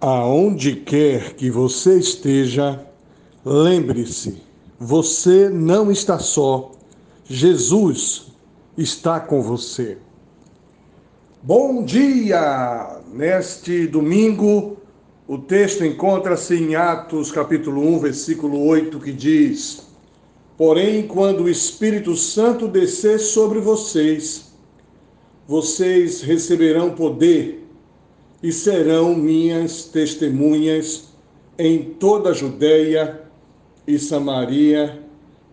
Aonde quer que você esteja, lembre-se, você não está só. Jesus está com você. Bom dia! Neste domingo, o texto encontra-se em Atos capítulo 1, versículo 8, que diz: Porém, quando o Espírito Santo descer sobre vocês, vocês receberão poder e serão minhas testemunhas em toda a Judéia e Samaria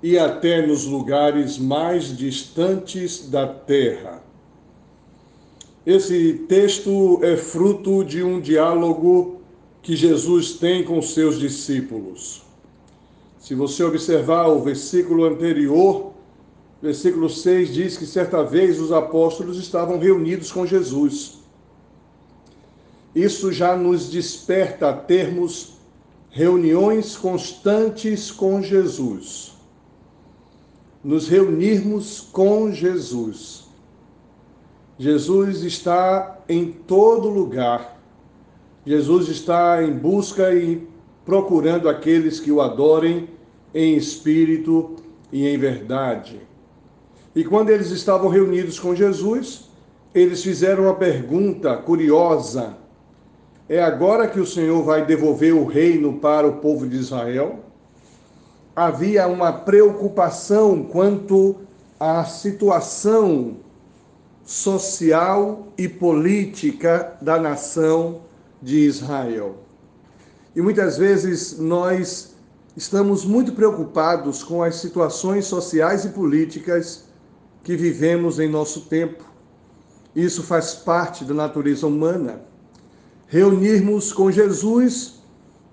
e até nos lugares mais distantes da terra. Esse texto é fruto de um diálogo que Jesus tem com seus discípulos. Se você observar o versículo anterior, versículo 6 diz que certa vez os apóstolos estavam reunidos com Jesus isso já nos desperta a termos reuniões constantes com Jesus. Nos reunirmos com Jesus. Jesus está em todo lugar. Jesus está em busca e procurando aqueles que o adorem em espírito e em verdade. E quando eles estavam reunidos com Jesus, eles fizeram uma pergunta curiosa é agora que o Senhor vai devolver o reino para o povo de Israel? Havia uma preocupação quanto à situação social e política da nação de Israel. E muitas vezes nós estamos muito preocupados com as situações sociais e políticas que vivemos em nosso tempo. Isso faz parte da natureza humana reunirmos com Jesus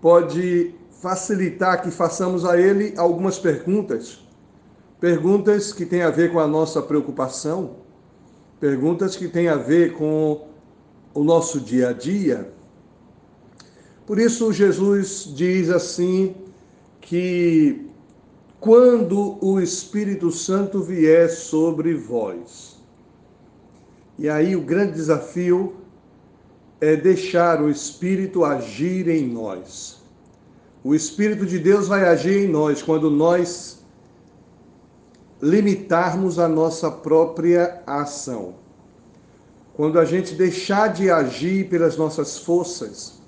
pode facilitar que façamos a Ele algumas perguntas. Perguntas que têm a ver com a nossa preocupação, perguntas que têm a ver com o nosso dia a dia. Por isso, Jesus diz assim: que quando o Espírito Santo vier sobre vós. E aí o grande desafio é deixar o Espírito agir em nós. O Espírito de Deus vai agir em nós quando nós limitarmos a nossa própria ação. Quando a gente deixar de agir pelas nossas forças,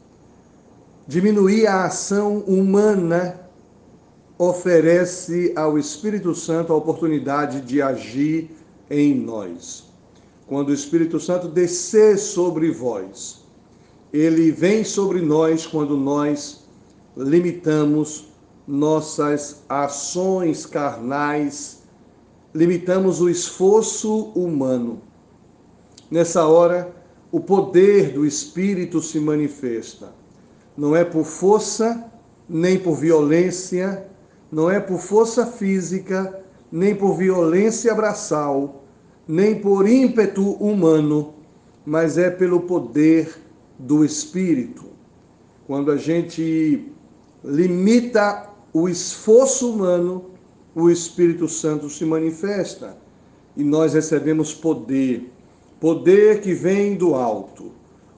diminuir a ação humana, oferece ao Espírito Santo a oportunidade de agir em nós. Quando o Espírito Santo descer sobre vós, ele vem sobre nós quando nós limitamos nossas ações carnais, limitamos o esforço humano. Nessa hora, o poder do Espírito se manifesta. Não é por força, nem por violência, não é por força física, nem por violência braçal, nem por ímpeto humano, mas é pelo poder do Espírito. Quando a gente limita o esforço humano, o Espírito Santo se manifesta e nós recebemos poder. Poder que vem do alto,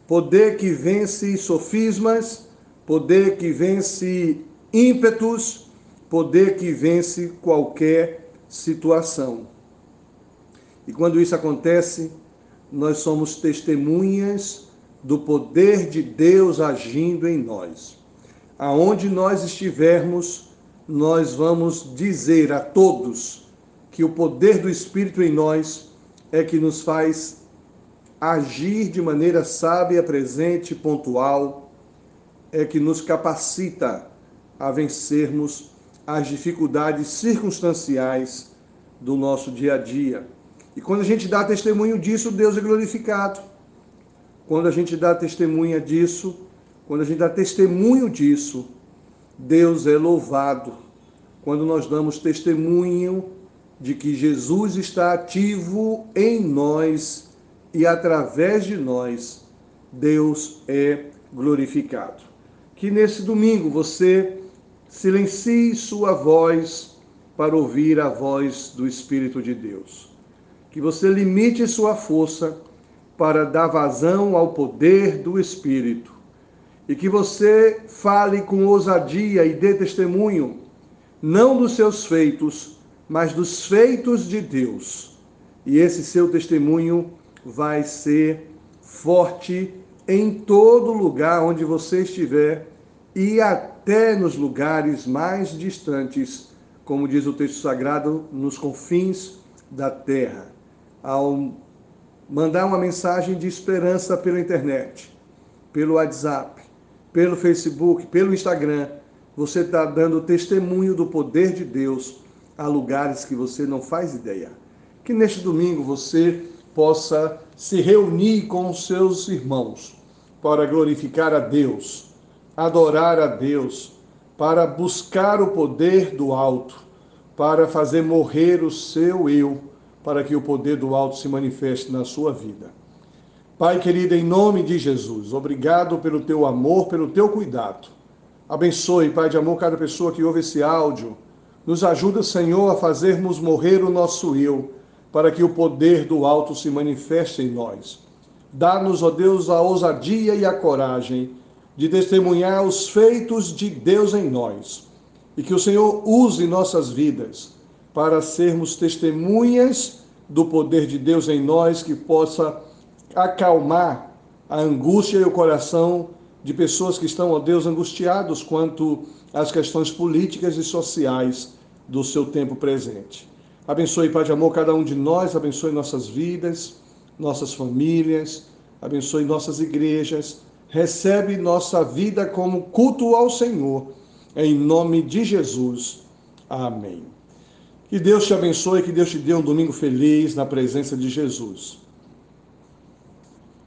poder que vence sofismas, poder que vence ímpetos, poder que vence qualquer situação. E quando isso acontece, nós somos testemunhas do poder de Deus agindo em nós. Aonde nós estivermos, nós vamos dizer a todos que o poder do Espírito em nós é que nos faz agir de maneira sábia, presente, pontual, é que nos capacita a vencermos as dificuldades circunstanciais do nosso dia a dia. E quando a gente dá testemunho disso, Deus é glorificado. Quando a gente dá testemunha disso, quando a gente dá testemunho disso, Deus é louvado. Quando nós damos testemunho de que Jesus está ativo em nós e através de nós, Deus é glorificado. Que nesse domingo você silencie sua voz para ouvir a voz do Espírito de Deus. Que você limite sua força para dar vazão ao poder do Espírito e que você fale com ousadia e dê testemunho, não dos seus feitos, mas dos feitos de Deus. E esse seu testemunho vai ser forte em todo lugar onde você estiver e até nos lugares mais distantes, como diz o texto sagrado, nos confins da terra. Ao mandar uma mensagem de esperança pela internet, pelo WhatsApp, pelo Facebook, pelo Instagram, você está dando testemunho do poder de Deus a lugares que você não faz ideia. Que neste domingo você possa se reunir com os seus irmãos para glorificar a Deus, adorar a Deus, para buscar o poder do alto, para fazer morrer o seu eu, para que o poder do alto se manifeste na sua vida. Pai querido, em nome de Jesus, obrigado pelo teu amor, pelo teu cuidado. Abençoe, Pai de amor, cada pessoa que ouve esse áudio. Nos ajuda, Senhor, a fazermos morrer o nosso eu, para que o poder do alto se manifeste em nós. Dá-nos, ó Deus, a ousadia e a coragem de testemunhar os feitos de Deus em nós. E que o Senhor use nossas vidas para sermos testemunhas do poder de Deus em nós, que possa acalmar a angústia e o coração de pessoas que estão, ó Deus, angustiados quanto às questões políticas e sociais do seu tempo presente. Abençoe, Pai de amor, cada um de nós, abençoe nossas vidas, nossas famílias, abençoe nossas igrejas, recebe nossa vida como culto ao Senhor, em nome de Jesus. Amém. Que Deus te abençoe, que Deus te dê um domingo feliz na presença de Jesus.